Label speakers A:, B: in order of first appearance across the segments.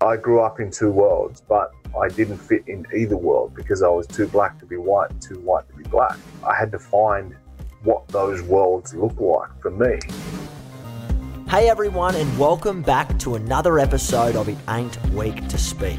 A: I grew up in two worlds, but I didn't fit in either world because I was too black to be white and too white to be black. I had to find what those worlds look like for me.
B: Hey everyone, and welcome back to another episode of It Ain't Weak to Speak.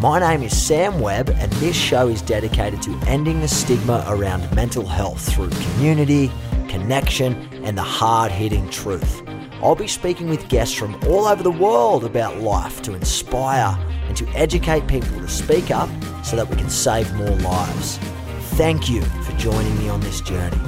B: My name is Sam Webb, and this show is dedicated to ending the stigma around mental health through community, connection, and the hard hitting truth. I'll be speaking with guests from all over the world about life to inspire and to educate people to speak up so that we can save more lives. Thank you for joining me on this journey.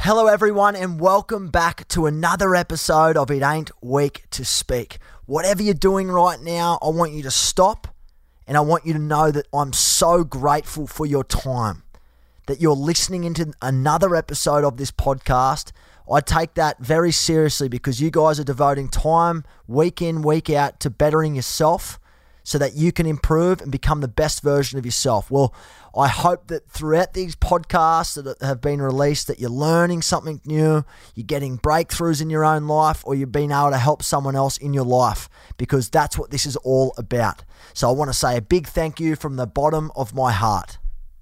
B: Hello, everyone, and welcome back to another episode of It Ain't Weak to Speak. Whatever you're doing right now, I want you to stop and I want you to know that I'm so grateful for your time, that you're listening into another episode of this podcast. I take that very seriously because you guys are devoting time week in, week out to bettering yourself so that you can improve and become the best version of yourself. Well, I hope that throughout these podcasts that have been released that you're learning something new, you're getting breakthroughs in your own life or you've been able to help someone else in your life because that's what this is all about. So I want to say a big thank you from the bottom of my heart.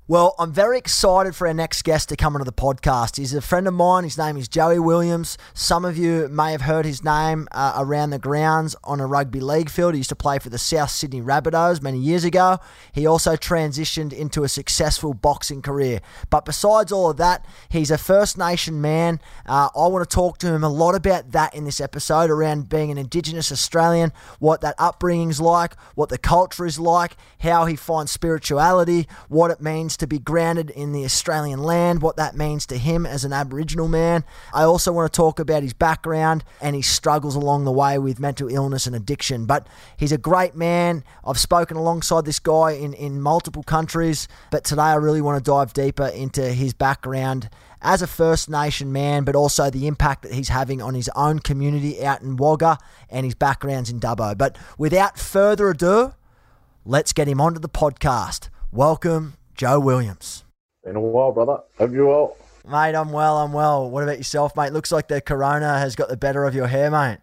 B: Well, I'm very excited for our next guest to come onto the podcast. He's a friend of mine. His name is Joey Williams. Some of you may have heard his name uh, around the grounds on a rugby league field. He used to play for the South Sydney Rabbitohs many years ago. He also transitioned into a successful boxing career. But besides all of that, he's a First Nation man. Uh, I want to talk to him a lot about that in this episode around being an Indigenous Australian, what that upbringing's like, what the culture is like, how he finds spirituality, what it means to be grounded in the Australian land, what that means to him as an Aboriginal man. I also want to talk about his background and his struggles along the way with mental illness and addiction. But he's a great man. I've spoken alongside this guy in, in multiple countries, but today I really want to dive deeper into his background as a First Nation man, but also the impact that he's having on his own community out in Wagga and his backgrounds in Dubbo. But without further ado, let's get him onto the podcast. Welcome, Joe Williams.
A: Been a while, brother. Hope you well.
B: Mate, I'm well, I'm well. What about yourself, mate? Looks like the corona has got the better of your hair, mate.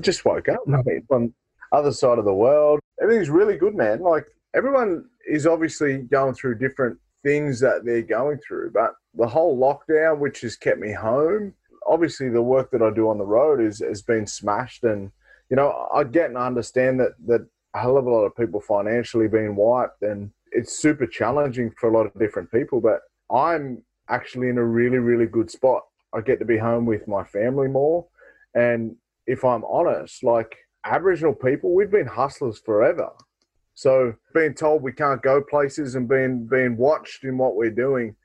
A: Just woke up, mate. On other side of the world. Everything's really good, man. Like everyone is obviously going through different things that they're going through, but the whole lockdown, which has kept me home, obviously the work that I do on the road is has been smashed and you know, I get and understand that that a hell of a lot of people financially being wiped and it's super challenging for a lot of different people, but I'm actually in a really, really good spot. I get to be home with my family more. And if I'm honest, like Aboriginal people, we've been hustlers forever. So being told we can't go places and being being watched in what we're doing,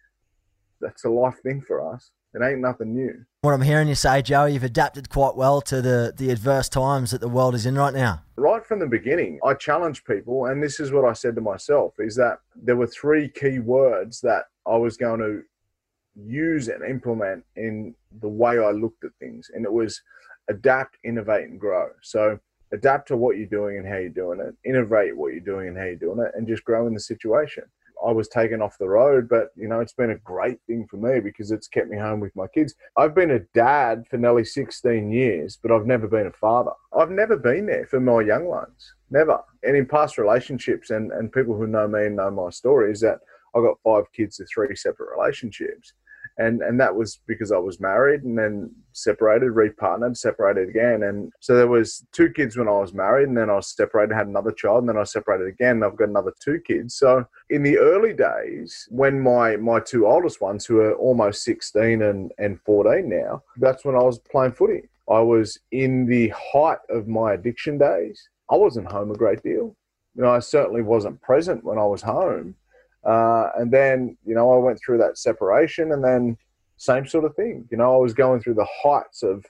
A: that's a life thing for us. It ain't nothing new.
B: What I'm hearing you say, Joe, you've adapted quite well to the, the adverse times that the world is in right now.
A: Right from the beginning, I challenged people, and this is what I said to myself: is that there were three key words that I was going to use and implement in the way I looked at things, and it was adapt, innovate, and grow. So adapt to what you're doing and how you're doing it, innovate what you're doing and how you're doing it, and just grow in the situation. I was taken off the road, but you know, it's been a great thing for me because it's kept me home with my kids. I've been a dad for nearly 16 years, but I've never been a father. I've never been there for my young ones, never. And in past relationships, and, and people who know me and know my story, is that I've got five kids to three separate relationships and and that was because I was married and then separated, repartnered, separated again, and so there was two kids when I was married, and then I was separated, had another child, and then I separated again. And I've got another two kids. So in the early days, when my my two oldest ones, who are almost sixteen and and fourteen now, that's when I was playing footy. I was in the height of my addiction days. I wasn't home a great deal. You know, I certainly wasn't present when I was home. Uh, and then, you know, I went through that separation and then same sort of thing. You know, I was going through the heights of,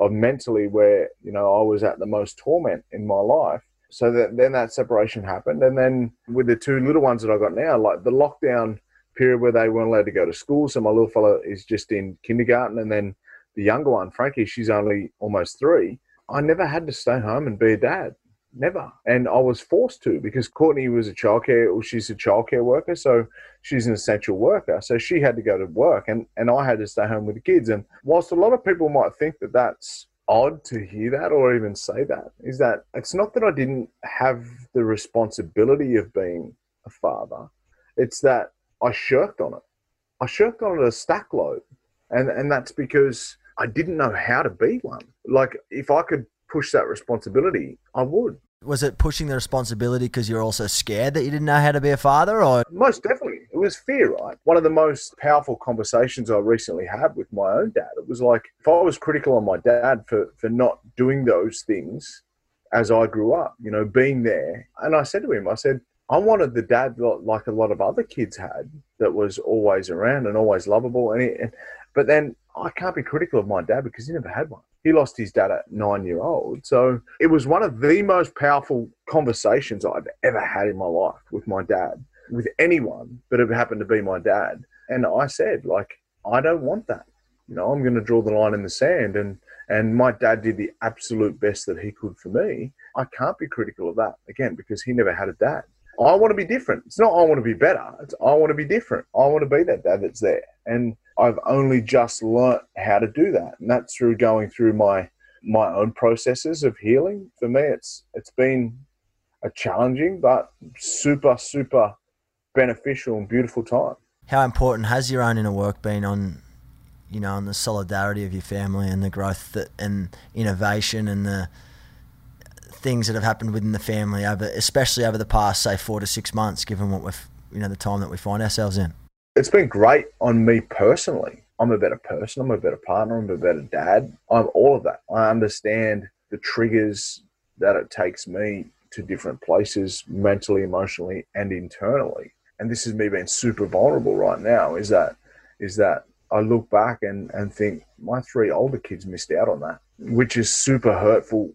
A: of mentally where, you know, I was at the most torment in my life. So that, then that separation happened. And then with the two little ones that I got now, like the lockdown period where they weren't allowed to go to school. So my little fella is just in kindergarten. And then the younger one, Frankie, she's only almost three. I never had to stay home and be a dad never. And I was forced to because Courtney was a childcare, she's a childcare worker, so she's an essential worker. So she had to go to work, and and I had to stay home with the kids. And whilst a lot of people might think that that's odd to hear that or even say that, is that it's not that I didn't have the responsibility of being a father. It's that I shirked on it. I shirked on it a stack load, and and that's because I didn't know how to be one. Like if I could push that responsibility, I would.
B: Was it pushing the responsibility because you're also scared that you didn't know how to be a father, or
A: most definitely it was fear, right? One of the most powerful conversations I recently had with my own dad. It was like if I was critical on my dad for for not doing those things as I grew up, you know, being there, and I said to him, I said, I wanted the dad like a lot of other kids had that was always around and always lovable, and, he, and but then I can't be critical of my dad because he never had one he lost his dad at nine year old. So it was one of the most powerful conversations I've ever had in my life with my dad, with anyone, but it happened to be my dad. And I said, like, I don't want that. You know, I'm going to draw the line in the sand. And, and my dad did the absolute best that he could for me. I can't be critical of that again because he never had a dad. I want to be different. It's not I want to be better. It's I want to be different. I want to be that dad that's there. And I've only just learnt how to do that. And that's through going through my my own processes of healing. For me it's it's been a challenging but super, super beneficial and beautiful time.
B: How important has your own inner work been on you know, on the solidarity of your family and the growth that, and innovation and the things that have happened within the family over, especially over the past, say, four to six months, given what we've, you know, the time that we find ourselves in?
A: It's been great on me personally. I'm a better person. I'm a better partner. I'm a better dad. I'm all of that. I understand the triggers that it takes me to different places mentally, emotionally, and internally. And this is me being super vulnerable right now. Is that is that I look back and, and think my three older kids missed out on that, which is super hurtful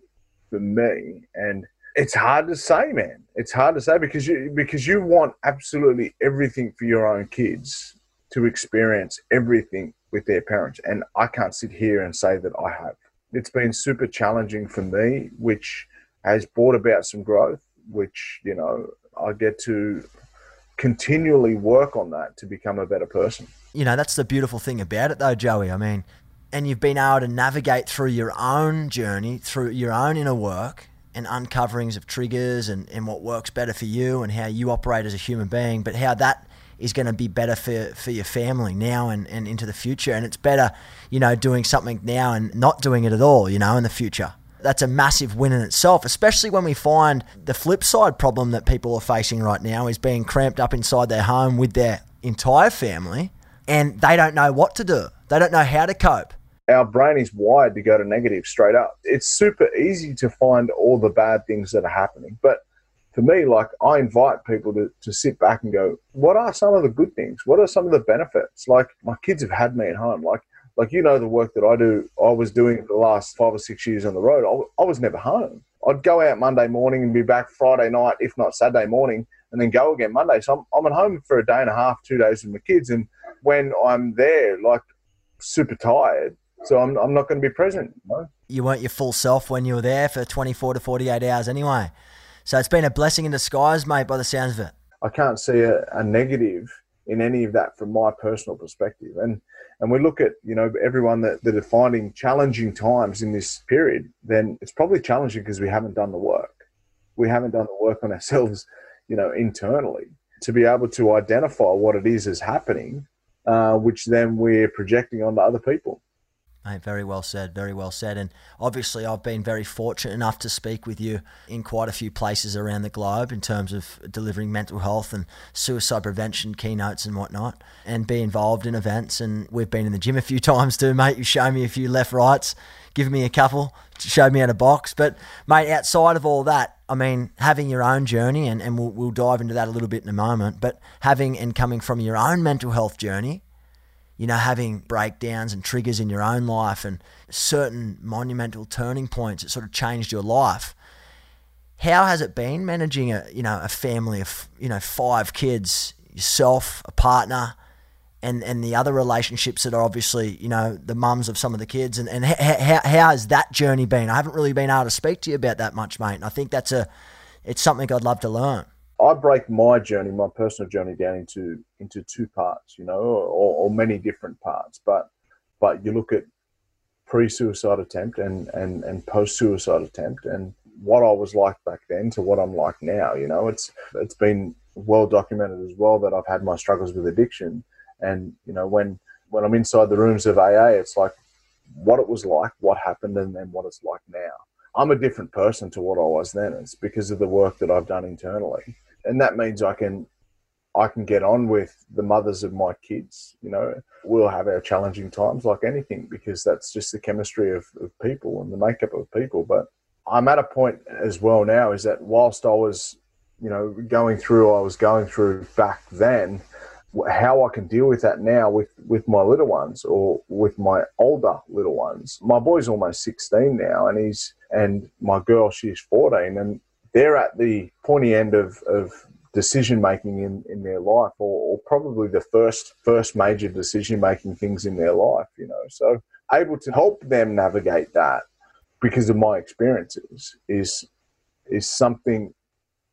A: for me. And it's hard to say, man. It's hard to say because you because you want absolutely everything for your own kids to experience everything with their parents. And I can't sit here and say that I have. It's been super challenging for me, which has brought about some growth, which, you know, I get to continually work on that to become a better person.
B: You know, that's the beautiful thing about it though, Joey. I mean, and you've been able to navigate through your own journey, through your own inner work and uncoverings of triggers and, and what works better for you and how you operate as a human being, but how that is going to be better for, for your family now and, and into the future. And it's better, you know, doing something now and not doing it at all, you know, in the future. That's a massive win in itself, especially when we find the flip side problem that people are facing right now is being cramped up inside their home with their entire family and they don't know what to do. They don't know how to cope
A: our brain is wired to go to negative straight up. It's super easy to find all the bad things that are happening. But for me, like I invite people to, to sit back and go, what are some of the good things? What are some of the benefits? Like my kids have had me at home. Like, like you know, the work that I do, I was doing for the last five or six years on the road. I, I was never home. I'd go out Monday morning and be back Friday night, if not Saturday morning, and then go again Monday. So I'm, I'm at home for a day and a half, two days with my kids. And when I'm there, like super tired, so I'm, I'm not going to be present. You,
B: you weren't your full self when you were there for 24 to 48 hours anyway. So it's been a blessing in disguise, mate, by the sounds of it.
A: I can't see a, a negative in any of that from my personal perspective. And and we look at you know everyone that, that are finding challenging times in this period, then it's probably challenging because we haven't done the work. We haven't done the work on ourselves, you know, internally to be able to identify what it is is happening, uh, which then we're projecting onto other people.
B: Mate, very well said, very well said. And obviously, I've been very fortunate enough to speak with you in quite a few places around the globe in terms of delivering mental health and suicide prevention keynotes and whatnot, and be involved in events. And we've been in the gym a few times too, mate. You've shown me a few left rights, given me a couple, showed me how to box. But, mate, outside of all that, I mean, having your own journey, and, and we'll, we'll dive into that a little bit in a moment, but having and coming from your own mental health journey, you know, having breakdowns and triggers in your own life and certain monumental turning points that sort of changed your life. How has it been managing a, you know, a family of, you know, five kids, yourself, a partner, and, and the other relationships that are obviously, you know, the mums of some of the kids. And, and how, how has that journey been? I haven't really been able to speak to you about that much, mate. And I think that's a, it's something I'd love to learn.
A: I break my journey, my personal journey, down into into two parts, you know, or, or many different parts. But but you look at pre-suicide attempt and and and post-suicide attempt, and what I was like back then to what I'm like now. You know, it's it's been well documented as well that I've had my struggles with addiction, and you know when when I'm inside the rooms of AA, it's like what it was like, what happened, and then what it's like now. I'm a different person to what I was then. It's because of the work that I've done internally, and that means I can I can get on with the mothers of my kids. You know, we'll have our challenging times like anything because that's just the chemistry of, of people and the makeup of people. But I'm at a point as well now is that whilst I was, you know, going through, I was going through back then, how I can deal with that now with, with my little ones or with my older little ones. My boy's almost 16 now and he's, and my girl, she's 14 and they're at the pointy end of, of decision making in, in their life or, or probably the first, first major decision making things in their life, you know, so able to help them navigate that because of my experiences is is something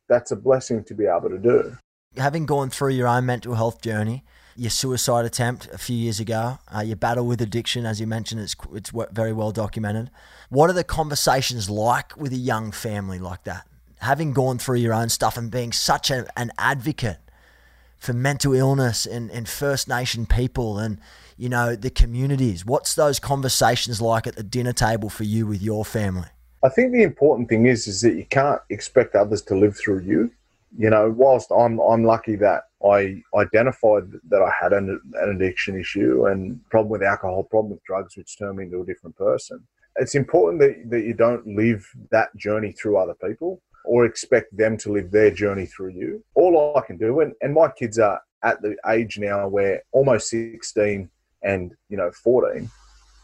A: that's a blessing to be able to do.
B: Having gone through your own mental health journey, your suicide attempt a few years ago, uh, your battle with addiction, as you mentioned, it's it's very well documented. What are the conversations like with a young family like that? Having gone through your own stuff and being such a, an advocate for mental illness and, and First Nation people and you know, the communities? What's those conversations like at the dinner table for you with your family?
A: I think the important thing is is that you can't expect others to live through you. You know, whilst I'm I'm lucky that I identified that I had an, an addiction issue and problem with alcohol, problem with drugs, which turned me into a different person. It's important that, that you don't live that journey through other people or expect them to live their journey through you. All I can do, and, and my kids are at the age now where almost 16, and you know 14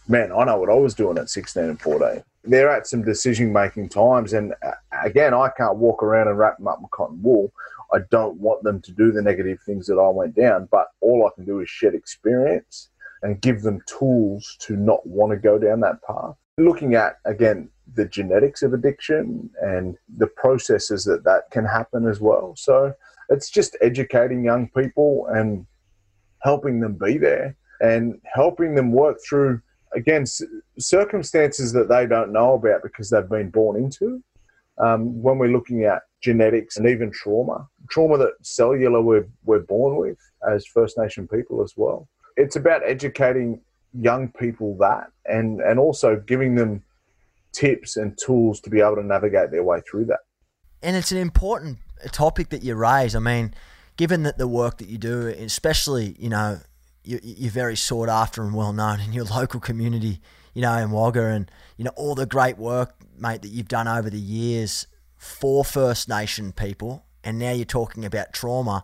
A: man i know what i was doing at 16 and 14 they're at some decision making times and uh, again i can't walk around and wrap them up in cotton wool. I don't want them to do the negative things that i went down but all i can do is shed experience and give them tools to not want to go down that path. Looking at again the genetics of addiction and the processes that that can happen as well so it's just educating young people and helping them be there and helping them work through again circumstances that they don't know about because they've been born into. Um, when we're looking at genetics and even trauma, trauma that cellular we're, we're born with as First Nation people as well. It's about educating young people that and, and also giving them tips and tools to be able to navigate their way through that.
B: And it's an important topic that you raise. I mean, given that the work that you do, especially, you know, you're very sought after and well known in your local community, you know, in Wagga, and you know all the great work, mate, that you've done over the years for First Nation people, and now you're talking about trauma.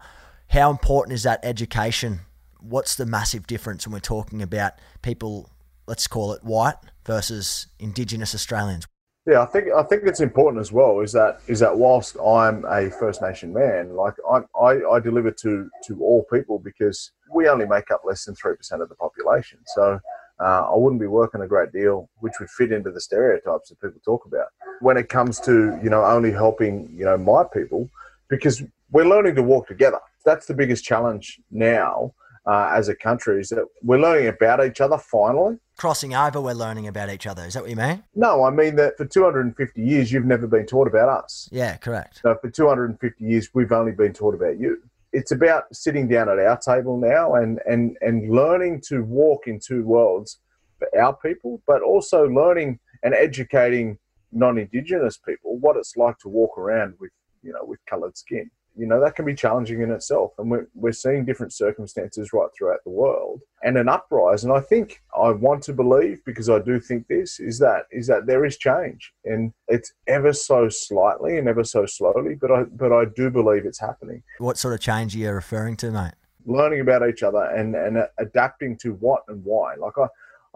B: How important is that education? What's the massive difference when we're talking about people, let's call it white versus Indigenous Australians?
A: Yeah, I think I think it's important as well. Is that is that whilst I'm a First Nation man, like I I, I deliver to to all people because we only make up less than three percent of the population. So uh, I wouldn't be working a great deal, which would fit into the stereotypes that people talk about when it comes to you know only helping you know my people because we're learning to walk together. That's the biggest challenge now uh, as a country is that we're learning about each other finally.
B: Crossing over, we're learning about each other. Is that what you mean?
A: No, I mean that for 250 years, you've never been taught about us.
B: Yeah, correct.
A: So for 250 years, we've only been taught about you. It's about sitting down at our table now and, and, and learning to walk in two worlds for our people, but also learning and educating non-Indigenous people what it's like to walk around with, you know, with coloured skin you know that can be challenging in itself. And we're, we're seeing different circumstances right throughout the world and an uprise. And i think i want to believe because i do think this is that is that there is change. And it's ever so slightly and ever so slowly but i but i do believe it's happening.
B: What sort of change are you referring to mate?
A: Learning about each other and and adapting to what and why. Like i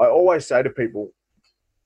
A: i always say to people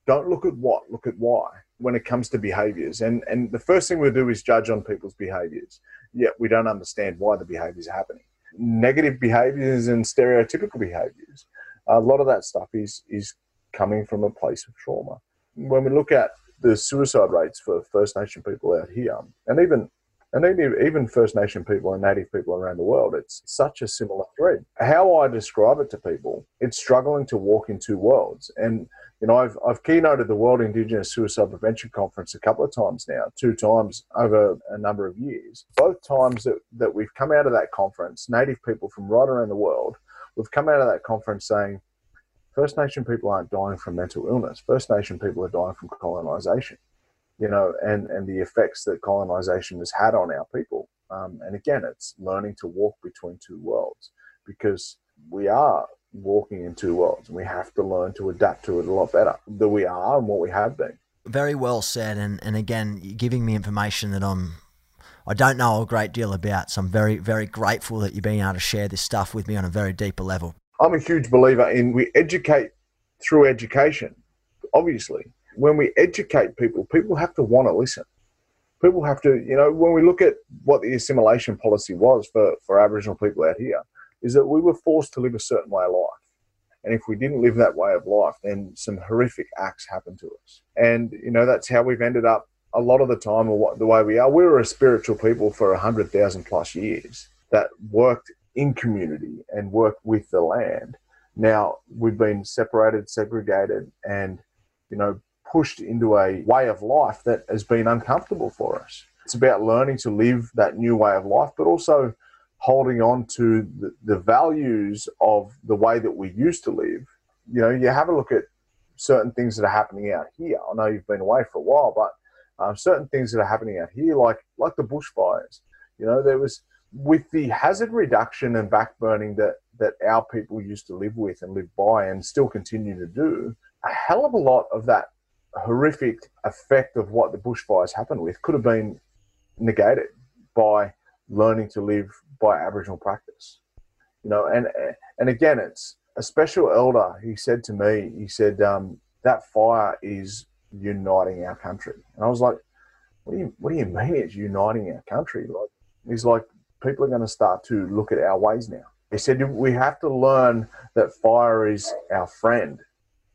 A: don't look at what look at why when it comes to behaviors. And, and the first thing we'll do is judge on people's behaviors. Yet we don't understand why the behaviors are happening. Negative behaviors and stereotypical behaviors. A lot of that stuff is, is coming from a place of trauma. When we look at the suicide rates for First Nation people out here, and even and even First Nation people and Native people around the world, it's such a similar thread. How I describe it to people, it's struggling to walk in two worlds. And you know, I've, I've keynoted the World Indigenous Suicide Prevention Conference a couple of times now, two times over a number of years. Both times that, that we've come out of that conference, Native people from right around the world, we've come out of that conference saying, First Nation people aren't dying from mental illness. First Nation people are dying from colonization, you know, and, and the effects that colonization has had on our people. Um, and again, it's learning to walk between two worlds because we are walking in two worlds, and we have to learn to adapt to it a lot better than we are and what we have been.
B: Very well said, and and again, giving me information that I'm. I don't know a great deal about, so I'm very, very grateful that you've been able to share this stuff with me on a very deeper level.
A: I'm a huge believer in we educate through education. Obviously, when we educate people, people have to want to listen. People have to, you know, when we look at what the assimilation policy was for, for Aboriginal people out here, is that we were forced to live a certain way of life. And if we didn't live that way of life, then some horrific acts happened to us. And, you know, that's how we've ended up a lot of the time, or what, the way we are. We were a spiritual people for 100,000 plus years that worked in community and worked with the land. Now we've been separated, segregated, and, you know, pushed into a way of life that has been uncomfortable for us. It's about learning to live that new way of life, but also holding on to the, the values of the way that we used to live, you know, you have a look at certain things that are happening out here. I know you've been away for a while, but um, certain things that are happening out here, like like the bushfires. You know, there was with the hazard reduction and backburning that that our people used to live with and live by, and still continue to do. A hell of a lot of that horrific effect of what the bushfires happened with could have been negated by learning to live by Aboriginal practice. You know, and and again, it's a special elder. He said to me, he said, um, "That fire is uniting our country." And I was like, "What do you What do you mean it's uniting our country?" Like, he's like, "People are going to start to look at our ways now." He said, "We have to learn that fire is our friend,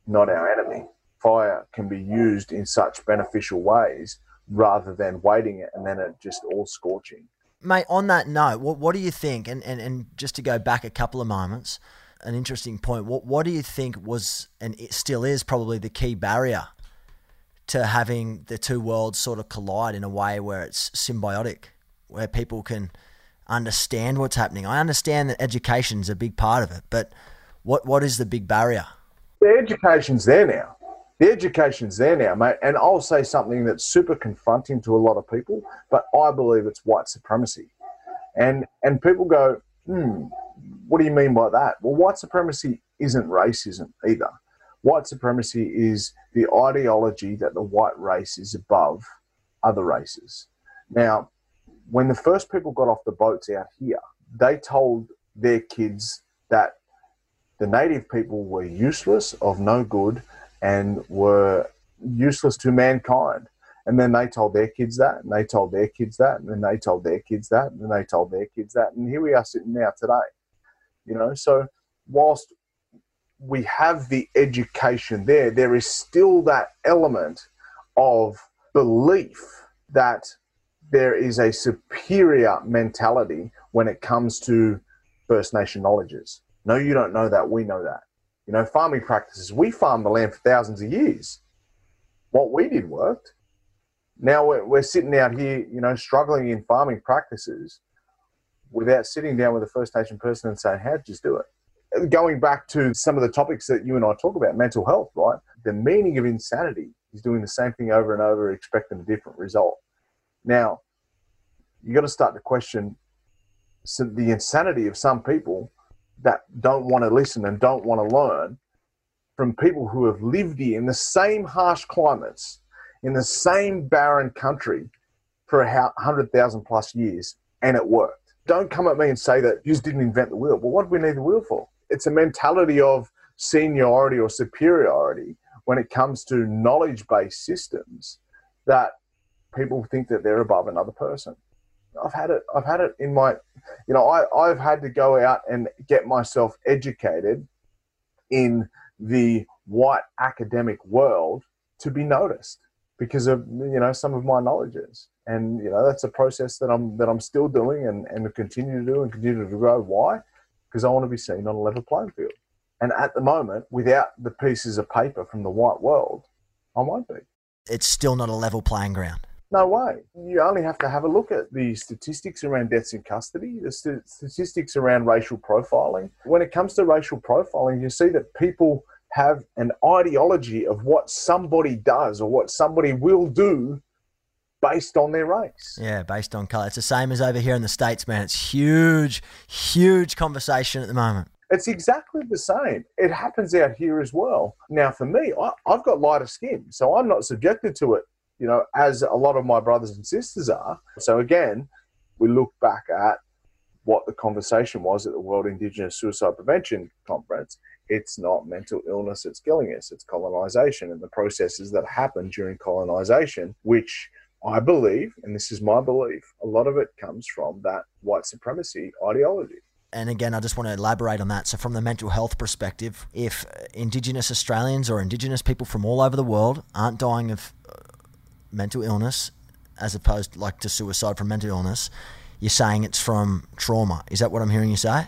A: not our enemy. Fire can be used in such beneficial ways." rather than waiting it and then it just all scorching
B: mate, on that note, what, what do you think? And, and, and just to go back a couple of moments, an interesting point. What, what do you think was, and it still is probably the key barrier to having the two worlds sort of collide in a way where it's symbiotic, where people can understand what's happening? I understand that education's a big part of it, but what, what is the big barrier?
A: The education's there now the education's there now, mate. And I'll say something that's super confronting to a lot of people, but I believe it's white supremacy. And and people go, hmm, what do you mean by that? Well, white supremacy isn't racism either. White supremacy is the ideology that the white race is above other races. Now, when the first people got off the boats out here, they told their kids that the native people were useless, of no good, and were useless to mankind. And then they told their kids that, and they told their kids that, and then they told their kids that, and then they told their kids that. And here we are sitting now today. You know, so whilst we have the education there, there is still that element of belief that there is a superior mentality when it comes to First Nation knowledges. No, you don't know that. We know that. You know, farming practices, we farmed the land for thousands of years. What we did worked. Now we're, we're sitting out here, you know, struggling in farming practices without sitting down with a First Nation person and saying, how did you just do it? Going back to some of the topics that you and I talk about, mental health, right? The meaning of insanity is doing the same thing over and over, expecting a different result. Now, you got to start to question the insanity of some people that don't want to listen and don't want to learn from people who have lived here in the same harsh climates, in the same barren country for a 100,000 plus years, and it worked. Don't come at me and say that you didn't invent the wheel. Well, what do we need the wheel for? It's a mentality of seniority or superiority when it comes to knowledge based systems that people think that they're above another person. I've had it. I've had it in my, you know, I, I've had to go out and get myself educated in the white academic world to be noticed because of you know some of my knowledges and you know that's a process that i'm that i'm still doing and and continue to do and continue to grow. Why? Because i want to be seen on a level playing field. And at the moment without the pieces of paper from the white world i won't be.
B: It's still not a level playing ground
A: no way. You only have to have a look at the statistics around deaths in custody, the st- statistics around racial profiling. When it comes to racial profiling, you see that people have an ideology of what somebody does or what somebody will do based on their race.
B: Yeah, based on colour. It's the same as over here in the States, man. It's huge, huge conversation at the moment.
A: It's exactly the same. It happens out here as well. Now, for me, I, have got lighter skin, so I'm not subjected to it, you know, as a lot of my brothers and sisters are. So again, we look back at what the conversation was at the World Indigenous Suicide Prevention Conference it's not mental illness that's killing us, it's colonization and the processes that happen during colonization, which I believe, and this is my belief, a lot of it comes from that white supremacy ideology.
B: And again, I just want to elaborate on that. So, from the mental health perspective, if Indigenous Australians or Indigenous people from all over the world aren't dying of mental illness, as opposed like to suicide from mental illness, you're saying it's from trauma. Is that what I'm hearing you say?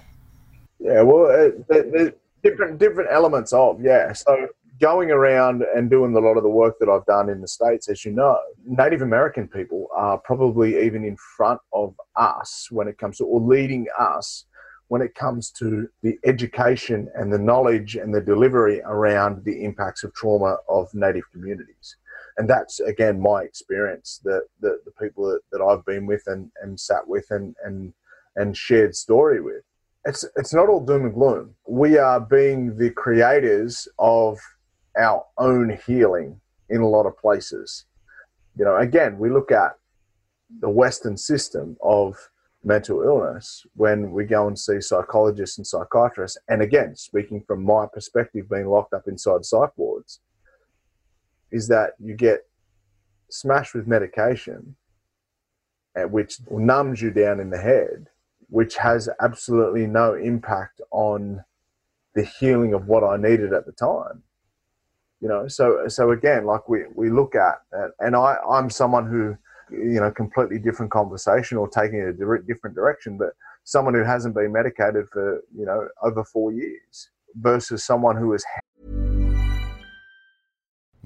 A: Yeah, well, uh, it, it, different different elements of yeah. So going around and doing a lot of the work that I've done in the states, as you know, Native American people are probably even in front of us when it comes to or leading us when it comes to the education and the knowledge and the delivery around the impacts of trauma of Native communities. And that's again my experience. That the, the people that, that I've been with and, and sat with and, and and shared story with it's it's not all doom and gloom. We are being the creators of our own healing in a lot of places. You know, again, we look at the Western system of mental illness when we go and see psychologists and psychiatrists. And again, speaking from my perspective, being locked up inside psych wards, is that you get smashed with medication, eh, which numbs you down in the head which has absolutely no impact on the healing of what I needed at the time. You know, so so again, like we we look at, and I I'm someone who, you know, completely different conversation or taking a different direction, but someone who hasn't been medicated for you know over four years versus someone who is.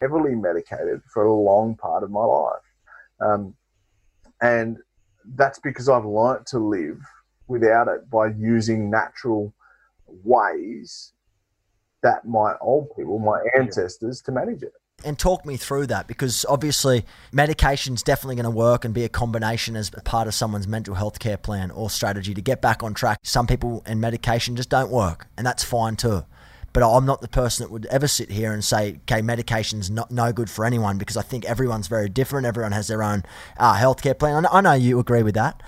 A: Heavily medicated for a long part of my life. Um, and that's because I've learnt to live without it by using natural ways that my old people, my ancestors, to manage it.
B: and talk me through that because obviously medication's definitely going to work and be a combination as part of someone's mental health care plan or strategy to get back on track. Some people and medication just don't work, and that's fine too. But I'm not the person that would ever sit here and say, okay, medication's not no good for anyone because I think everyone's very different. Everyone has their own uh, healthcare plan. I know, you agree with that.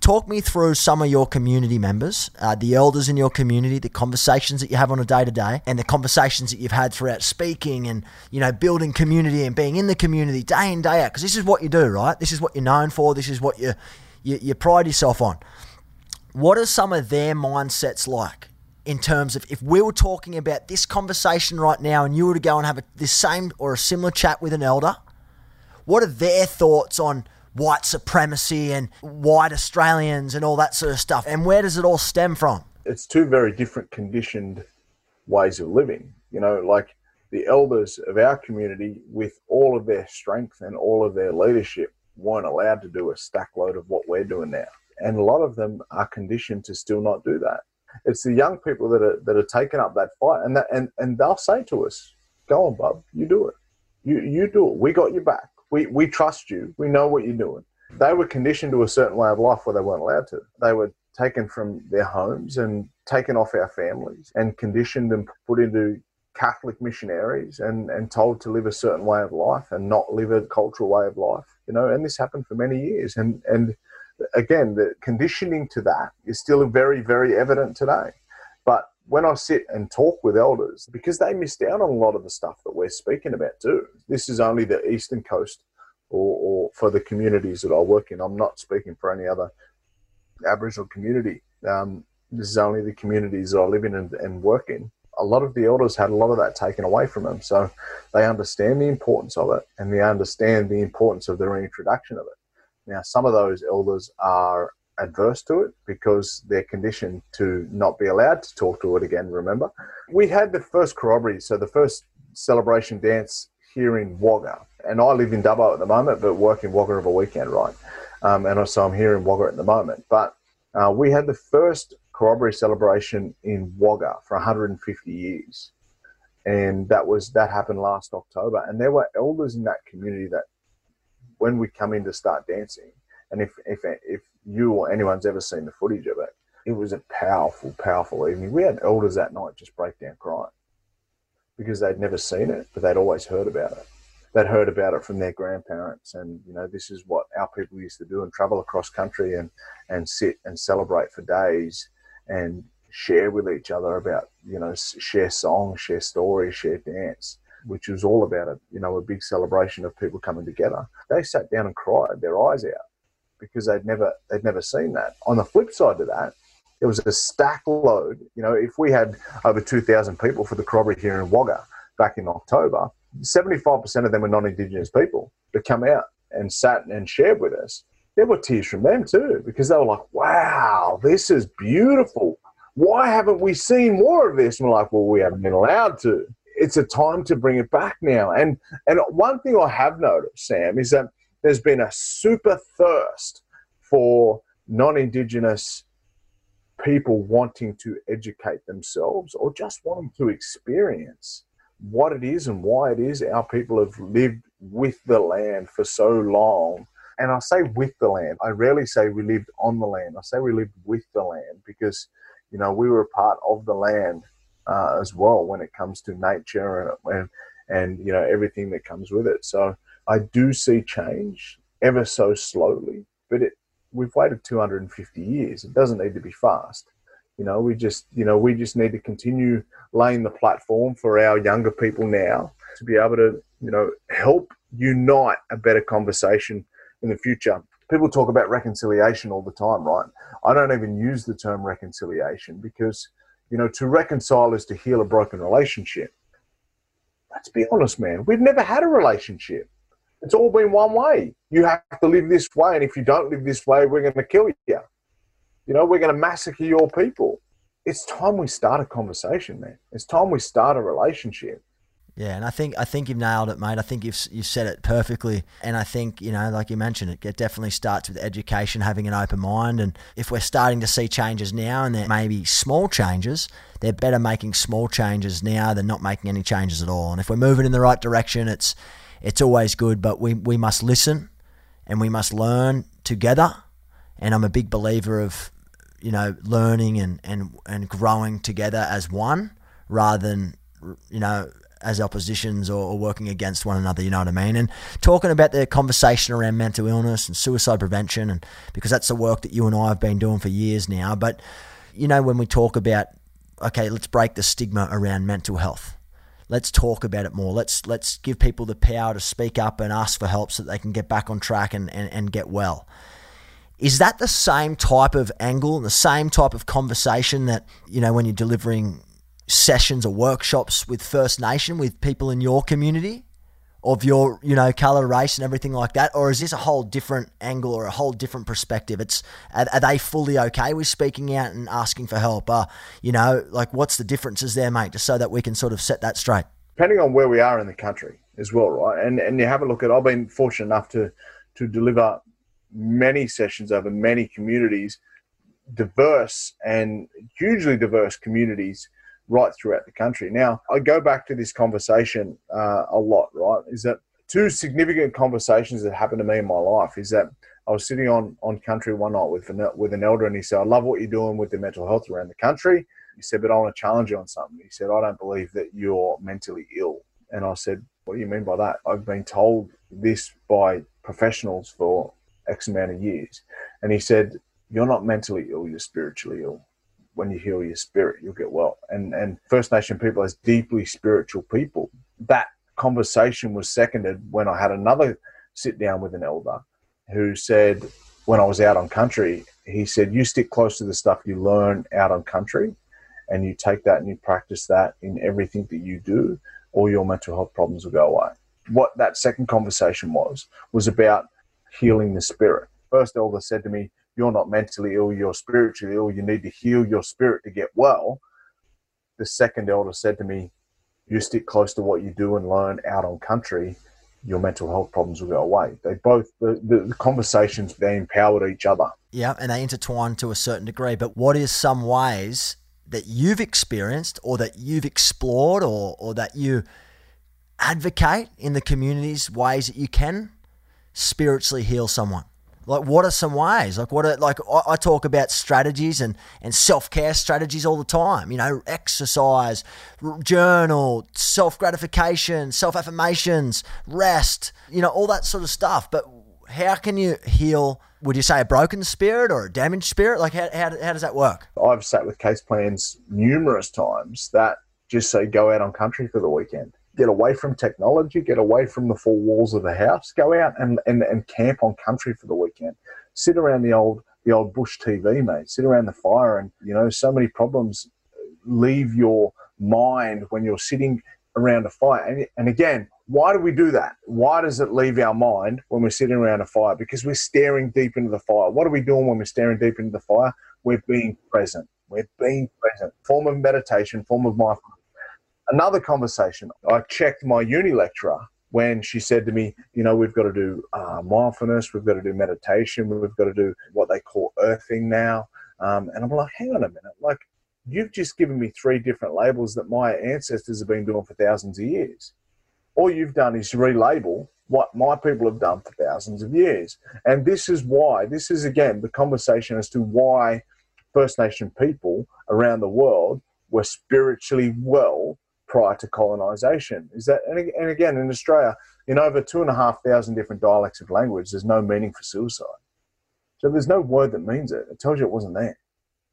B: Talk me through some of your community members, uh, the elders in your community, the conversations that you have on a day to day, and the conversations that you've had throughout speaking and you know building community and being in the community day in day out. Because this is what you do, right? This is what you're known for. This is what you you, you pride yourself on. What are some of their mindsets like in terms of if we were talking about this conversation right now, and you were to go and have a, this same or a similar chat with an elder? What are their thoughts on white supremacy and white Australians and all that sort of stuff? And where does it all stem from?
A: It's two very different conditioned ways of living. You know, like the elders of our community, with all of their strength and all of their leadership, weren't allowed to do a stack load of what we're doing now. And a lot of them are conditioned to still not do that. It's the young people that are that are taking up that fight, and that and and they'll say to us, "Go on, bub, you do it. You you do it. We got your back. We we trust you. We know what you're doing." They were conditioned to a certain way of life where they weren't allowed to. They were taken from their homes and taken off our families and conditioned and put into Catholic missionaries and, and told to live a certain way of life and not live a cultural way of life. You know, and this happened for many years. And and again, the conditioning to that is still very, very evident today. But when I sit and talk with elders, because they missed out on a lot of the stuff that we're speaking about too. This is only the eastern coast or, or for the communities that I work in. I'm not speaking for any other Aboriginal community. Um, this is only the communities that I live in and, and work in. A lot of the elders had a lot of that taken away from them. So they understand the importance of it and they understand the importance of the reintroduction of it. Now, some of those elders are adverse to it because they're conditioned to not be allowed to talk to it again, remember? We had the first corroboree, so the first celebration dance here in Wagga. And I live in Dubbo at the moment, but work in Wagga of a weekend, right? Um, and so I'm here in Wagga at the moment. But uh, we had the first corroboree celebration in Wagga for 150 years. And that was that happened last October. And there were elders in that community that when we come in to start dancing, and if if if you or anyone's ever seen the footage of it, it was a powerful, powerful evening. We had elders that night just break down crying because they'd never seen it, but they'd always heard about it. They'd heard about it from their grandparents, and you know this is what our people used to do and travel across country and and sit and celebrate for days and share with each other about you know share songs, share stories, share dance which was all about a you know a big celebration of people coming together. They sat down and cried their eyes out because they'd never they'd never seen that. On the flip side to that, it was a stack load. You know, if we had over two thousand people for the corroboree here in Wagga back in October, seventy five percent of them were non-indigenous people that come out and sat and shared with us. There were tears from them too because they were like, "Wow, this is beautiful." Why haven't we seen more of this? And we're like, well, we haven't been allowed to it's a time to bring it back now. And and one thing I have noticed, Sam, is that there's been a super thirst for non-indigenous people wanting to educate themselves or just wanting to experience what it is and why it is our people have lived with the land for so long. And I say with the land. I rarely say we lived on the land. I say we lived with the land because, you know, we were a part of the land uh, as well when it comes to nature and, and and you know everything that comes with it. So I do see change ever so slowly, but it we've waited 250 years. It doesn't need to be fast. You know, we just, you know, we just need to continue laying the platform for our younger people now to be able to, you know, help unite a better conversation in the future. People talk about reconciliation all the time, right? I don't even use the term reconciliation because, you know, to reconcile is to heal a broken relationship. Let's be honest, man. We've never had a relationship. It's all been one way. You have to live this way, and if you don't live this way, we're going to kill you. You know, we're going to massacre your people. It's time we start a conversation, man. It's time we start a relationship.
B: Yeah, and I think I think you've nailed it, mate. I think you've you said it perfectly, and I think you know, like you mentioned, it, it definitely starts with education, having an open mind, and if we're starting to see changes now, and there may be small changes, they're better making small changes now than not making any changes at all. And if we're moving in the right direction, it's it's always good, but we we must listen, and we must learn together. And I'm a big believer of you know learning and and and growing together as one rather than you know as oppositions or, or, working against one another. You know what I mean? And talking about the conversation around mental illness and suicide prevention, and because that's the work that you and I have been doing for years now. But you know, when we talk about okay, let's break the stigma around mental health. Let's talk about it more. Let's let's give people the power to speak up and ask for help so that they can get back on track and, and, and get well. Is that the same type of angle the same type of conversation that, you know, when you're delivering sessions or workshops with First Nation, with people in your community of your, you know, color, race, and everything like that? Or is this a whole different angle or a whole different perspective? It's are, are they fully okay with speaking out and asking for help? Uh, you know, like what's the differences there, mate, just so that we can sort of set that straight?
A: Depending on where we are in the country as well, right? And and you have a look at. I've been fortunate enough to to deliver many sessions over many communities, diverse and hugely diverse communities right throughout the country. Now, I go back to this conversation uh, a lot, right? Is that two significant conversations that happened to me in my life is that I was sitting on, on country one night with an, with an elder and he said, I love what you're doing with the mental health around the country. He said, but I want to challenge you on something. He said, I don't believe that you're mentally ill. And I said, what do you mean by that? I've been told this by professionals for X amount of years. And he said, you're not mentally ill, you're spiritually ill when you heal your spirit, you'll get well. And and First Nation people as deeply spiritual people. That conversation was seconded when I had another sit down with an elder who said when I was out on country, he said, You stick close to the stuff you learn out on country and you take that and you practice that in everything that you do, all your mental health problems will go away. What that second conversation was was about healing the spirit. First elder said to me, you're not mentally ill, you're spiritually ill, you need to heal your spirit to get well. The second elder said to me, You stick close to what you do and learn out on country, your mental health problems will go away. They both, the, the, the conversations, they empowered each other.
B: Yeah, and they intertwine to a certain degree. But what is some ways that you've experienced or that you've explored or, or that you advocate in the communities, ways that you can spiritually heal someone? Like, what are some ways? Like, what are like I, I talk about strategies and and self care strategies all the time. You know, exercise, journal, self gratification, self affirmations, rest. You know, all that sort of stuff. But how can you heal? Would you say a broken spirit or a damaged spirit? Like, how, how, how does that work?
A: I've sat with case plans numerous times that just say go out on country for the weekend get away from technology, get away from the four walls of the house, go out and, and, and camp on country for the weekend. Sit around the old the old bush TV, mate. Sit around the fire and you know, so many problems leave your mind when you're sitting around a fire. And, and again, why do we do that? Why does it leave our mind when we're sitting around a fire? Because we're staring deep into the fire. What are we doing when we're staring deep into the fire? We're being present. We're being present. Form of meditation, form of mindfulness another conversation. I checked my uni lecturer when she said to me, you know, we've got to do uh, mindfulness, we've got to do meditation, we've got to do what they call earthing now. Um, and I'm like, hang on a minute, like you've just given me three different labels that my ancestors have been doing for thousands of years. All you've done is relabel what my people have done for thousands of years. And this is why, this is again the conversation as to why First Nation people around the world were spiritually well prior to colonisation. Is that and, and again in Australia, in over two and a half thousand different dialects of language, there's no meaning for suicide. So there's no word that means it. It tells you it wasn't there.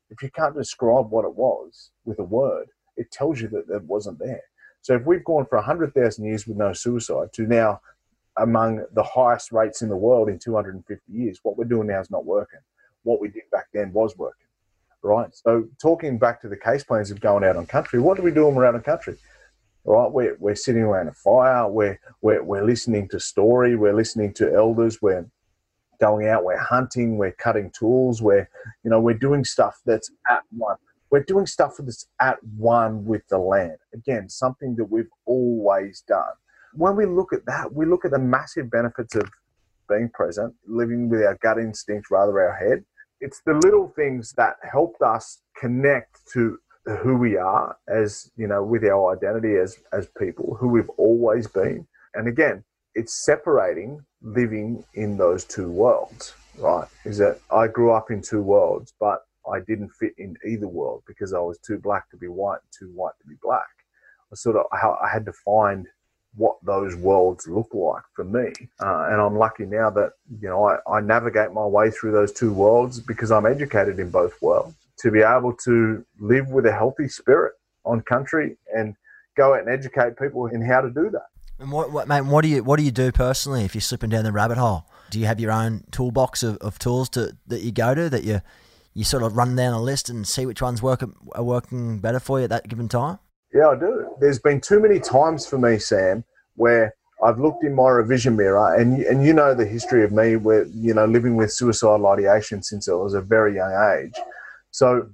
A: If you can't describe what it was with a word, it tells you that it wasn't there. So if we've gone for 100,000 years with no suicide to now among the highest rates in the world in 250 years, what we're doing now is not working. What we did back then was working, right? So talking back to the case plans of going out on country, what do we do when we're out on country? Right, we're, we're sitting around a fire, we're, we're, we're listening to story, we're listening to elders, we're going out, we're hunting, we're cutting tools, we're, you know, we're doing stuff that's at one we're doing stuff that's at one with the land. Again, something that we've always done. When we look at that, we look at the massive benefits of being present, living with our gut instinct rather our head. It's the little things that helped us connect to who we are as, you know, with our identity as, as people, who we've always been. And again, it's separating living in those two worlds, right? Is that I grew up in two worlds, but I didn't fit in either world because I was too black to be white, too white to be black. I sort of I had to find what those worlds look like for me, uh, and I'm lucky now that you know I, I navigate my way through those two worlds because I'm educated in both worlds to be able to live with a healthy spirit on country and go out and educate people in how to do that.
B: And what, what mate? What do you what do you do personally if you're slipping down the rabbit hole? Do you have your own toolbox of, of tools to that you go to that you you sort of run down a list and see which ones work are working better for you at that given time?
A: Yeah, I do. There's been too many times for me, Sam, where I've looked in my revision mirror, and and you know the history of me, where you know living with suicidal ideation since I was a very young age. So,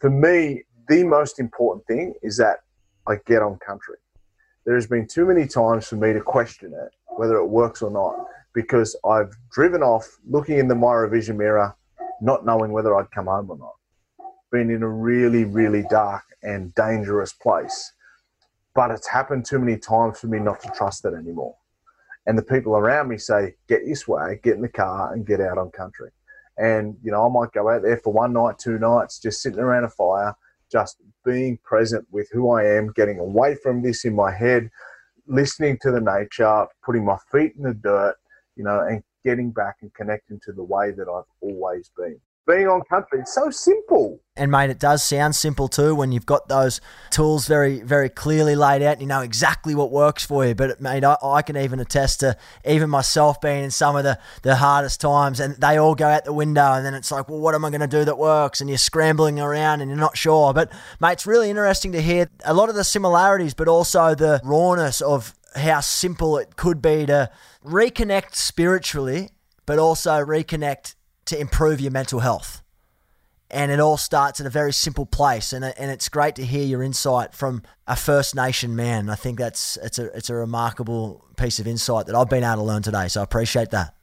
A: for me, the most important thing is that I get on country. There has been too many times for me to question it, whether it works or not, because I've driven off looking in the my revision mirror not knowing whether I'd come home or not. Been in a really, really dark and dangerous place. But it's happened too many times for me not to trust it anymore. And the people around me say, get your swag, get in the car and get out on country. And, you know, I might go out there for one night, two nights, just sitting around a fire, just being present with who I am, getting away from this in my head, listening to the nature, putting my feet in the dirt, you know, and getting back and connecting to the way that I've always been. Being on country, it's so simple.
B: And mate, it does sound simple too when you've got those tools very, very clearly laid out. And you know exactly what works for you. But mate, I, I can even attest to even myself being in some of the, the hardest times, and they all go out the window. And then it's like, well, what am I going to do that works? And you're scrambling around and you're not sure. But mate, it's really interesting to hear a lot of the similarities, but also the rawness of how simple it could be to reconnect spiritually, but also reconnect to improve your mental health. And it all starts at a very simple place, and and it's great to hear your insight from a First Nation man. I think that's it's a it's a remarkable piece of insight that I've been able to learn today. So I appreciate that.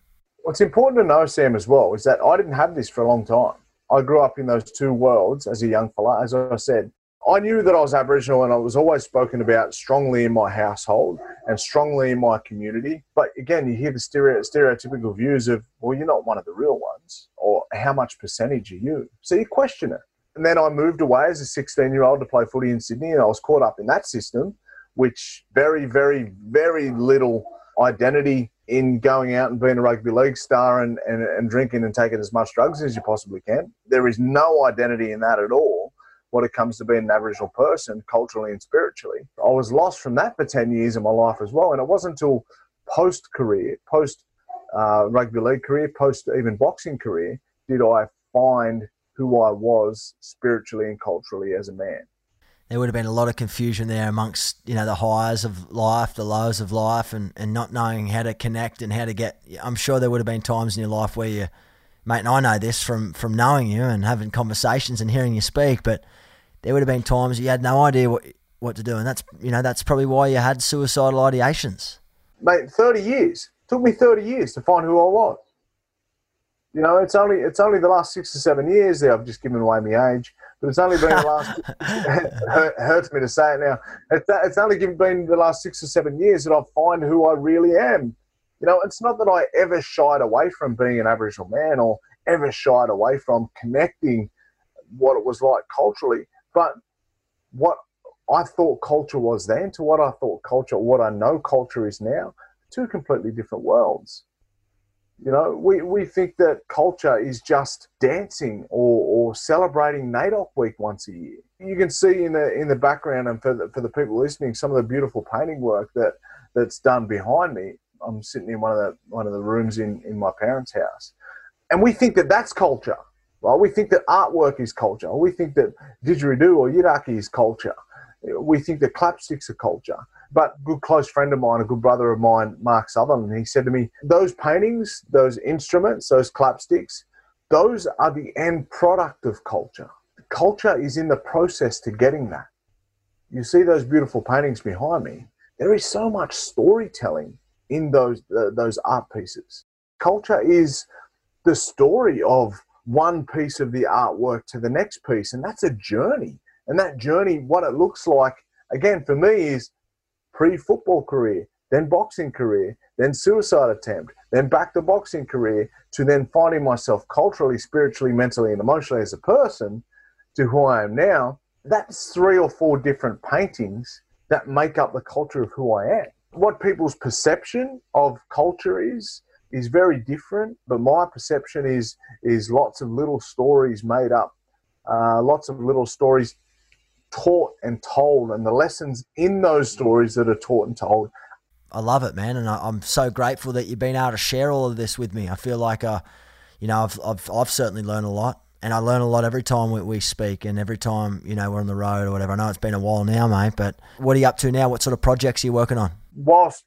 A: What's important to know, Sam, as well, is that I didn't have this for a long time. I grew up in those two worlds as a young fella. As I said, I knew that I was Aboriginal and I was always spoken about strongly in my household and strongly in my community. But again, you hear the stereo, stereotypical views of, well, you're not one of the real ones, or how much percentage are you? So you question it. And then I moved away as a 16 year old to play footy in Sydney and I was caught up in that system, which very, very, very little identity in going out and being a rugby league star and, and, and drinking and taking as much drugs as you possibly can. There is no identity in that at all what it comes to being an Aboriginal person, culturally and spiritually. I was lost from that for 10 years of my life as well. And it wasn't until post career, post uh, rugby league career, post even boxing career, did I find who I was spiritually and culturally as a man.
B: There would have been a lot of confusion there amongst you know the highs of life, the lows of life, and, and not knowing how to connect and how to get. I'm sure there would have been times in your life where you, mate, and I know this from from knowing you and having conversations and hearing you speak, but there would have been times you had no idea what what to do, and that's you know that's probably why you had suicidal ideations.
A: Mate, thirty years it took me thirty years to find who I was. You know, it's only it's only the last six or seven years that I've just given away my age, but it's only been the last. it hurts me to say it now. It's, it's only been the last six or seven years that I've find who I really am. You know, it's not that I ever shied away from being an Aboriginal man or ever shied away from connecting what it was like culturally. But what I thought culture was then to what I thought culture, what I know culture is now, two completely different worlds. You know, we, we think that culture is just dancing or, or celebrating NAIDOC week once a year. You can see in the in the background and for the, for the people listening, some of the beautiful painting work that that's done behind me. I'm sitting in one of the one of the rooms in, in my parents' house, and we think that that's culture, right? We think that artwork is culture. We think that didgeridoo or yidaki is culture. We think that clapsticks are culture. But a good close friend of mine, a good brother of mine, Mark Sutherland, he said to me, those paintings, those instruments, those clapsticks, those are the end product of culture. Culture is in the process to getting that. You see those beautiful paintings behind me. There is so much storytelling in those uh, those art pieces. Culture is the story of one piece of the artwork to the next piece, and that's a journey. And that journey, what it looks like, again, for me, is pre football career, then boxing career, then suicide attempt, then back to boxing career, to then finding myself culturally, spiritually, mentally, and emotionally as a person to who I am now. That's three or four different paintings that make up the culture of who I am. What people's perception of culture is, is very different, but my perception is is lots of little stories made up, uh, lots of little stories taught and told and the lessons in those stories that are taught and told.
B: I love it, man, and I, am so grateful that you've been able to share all of this with me. I feel like, uh, you know, I've, I've, I've certainly learned a lot, and I learn a lot every time we, we speak, and every time you know we're on the road or whatever. I know it's been a while now, mate, but what are you up to now? What sort of projects are you working on?
A: Whilst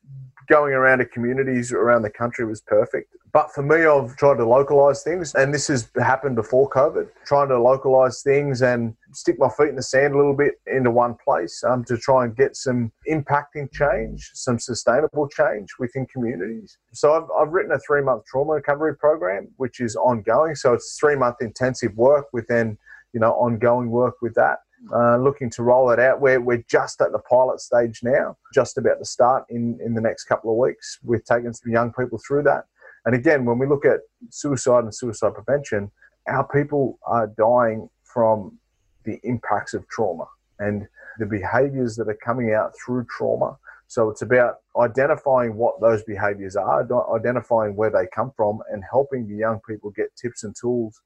A: going around to communities around the country was perfect. But for me, I've tried to localize things, and this has happened before COVID, trying to localize things and stick my feet in the sand a little bit into one place um, to try and get some impacting change, some sustainable change within communities. So I've, I've written a three month trauma recovery program, which is ongoing. So it's three month intensive work with then, you know, ongoing work with that uh, looking to roll it out. We're, we're just at the pilot stage now, just about to start in, in the next couple of weeks. We've taken some young people through that. And again, when we look at suicide and suicide prevention, our people are dying from the impacts of trauma and the behaviors that are coming out through trauma. So it's about identifying what those behaviors are, identifying where they come from, and helping the young people get tips and tools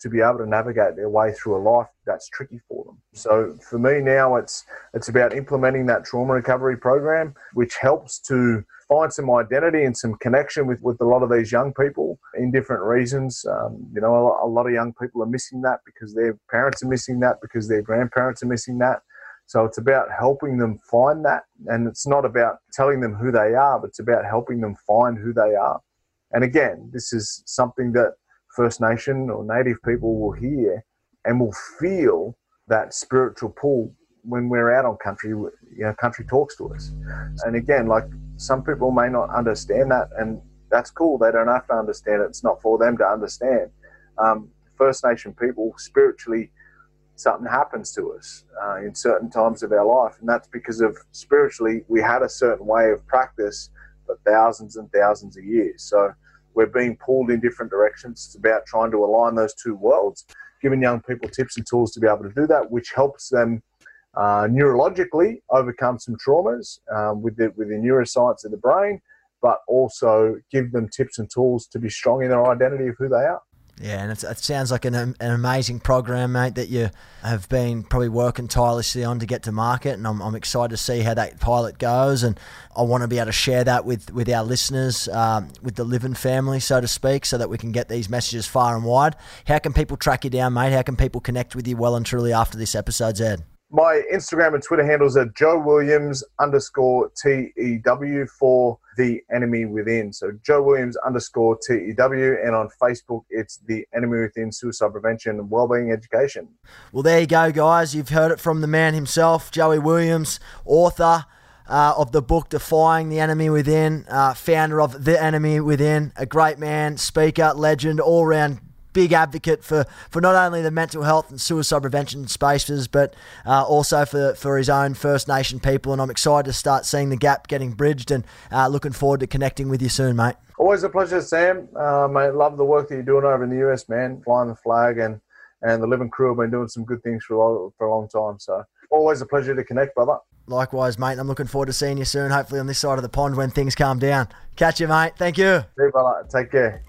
A: to be able to navigate their way through a life that's tricky for them. So for me now, it's it's about implementing that trauma recovery program, which helps to find some identity and some connection with, with a lot of these young people in different reasons. Um, you know, a, a lot of young people are missing that because their parents are missing that because their grandparents are missing that. So it's about helping them find that. And it's not about telling them who they are, but it's about helping them find who they are. And again, this is something that First Nation or Native people will hear and will feel that spiritual pull when we're out on country. You know, country talks to us. And again, like some people may not understand that, and that's cool. They don't have to understand it. It's not for them to understand. Um, First Nation people spiritually something happens to us uh, in certain times of our life, and that's because of spiritually we had a certain way of practice for thousands and thousands of years. So we're being pulled in different directions. It's about trying to align those two worlds, giving young people tips and tools to be able to do that, which helps them uh, neurologically overcome some traumas um, with the with the neuroscience of the brain, but also give them tips and tools to be strong in their identity of who they are.
B: Yeah, and it sounds like an, an amazing program, mate, that you have been probably working tirelessly on to get to market. And I'm, I'm excited to see how that pilot goes. And I want to be able to share that with, with our listeners, um, with the Livin family, so to speak, so that we can get these messages far and wide. How can people track you down, mate? How can people connect with you well and truly after this episode's aired?
A: My Instagram and Twitter handles are Joe Williams underscore TEW for the enemy within. So Joe Williams underscore TEW, and on Facebook it's the enemy within suicide prevention and wellbeing education.
B: Well, there you go, guys. You've heard it from the man himself, Joey Williams, author. Uh, of the book Defying the Enemy Within, uh, founder of The Enemy Within, a great man, speaker, legend, all round big advocate for, for not only the mental health and suicide prevention spaces, but uh, also for, for his own First Nation people. And I'm excited to start seeing the gap getting bridged and uh, looking forward to connecting with you soon, mate.
A: Always a pleasure, Sam. Um, I love the work that you're doing over in the US, man, flying the flag and, and the Livin crew have been doing some good things for a, long, for a long time. So always a pleasure to connect, brother.
B: Likewise, mate. I'm looking forward to seeing you soon, hopefully on this side of the pond when things calm down. Catch you, mate. Thank you.
A: See you, brother. Take care.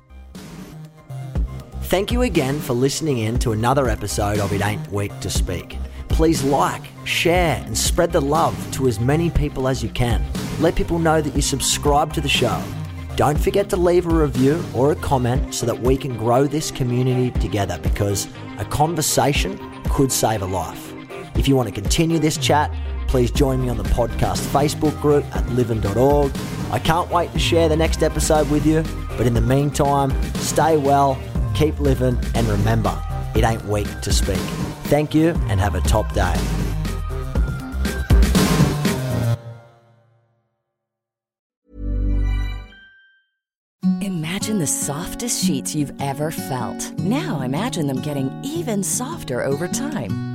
B: Thank you again for listening in to another episode of It Ain't Weak to Speak. Please like, share, and spread the love to as many people as you can. Let people know that you subscribe to the show. Don't forget to leave a review or a comment so that we can grow this community together because a conversation could save a life. If you want to continue this chat, please join me on the podcast Facebook group at livin.org. I can't wait to share the next episode with you, but in the meantime, stay well, keep living, and remember, it ain't weak to speak. Thank you and have a top day.
C: Imagine the softest sheets you've ever felt. Now imagine them getting even softer over time.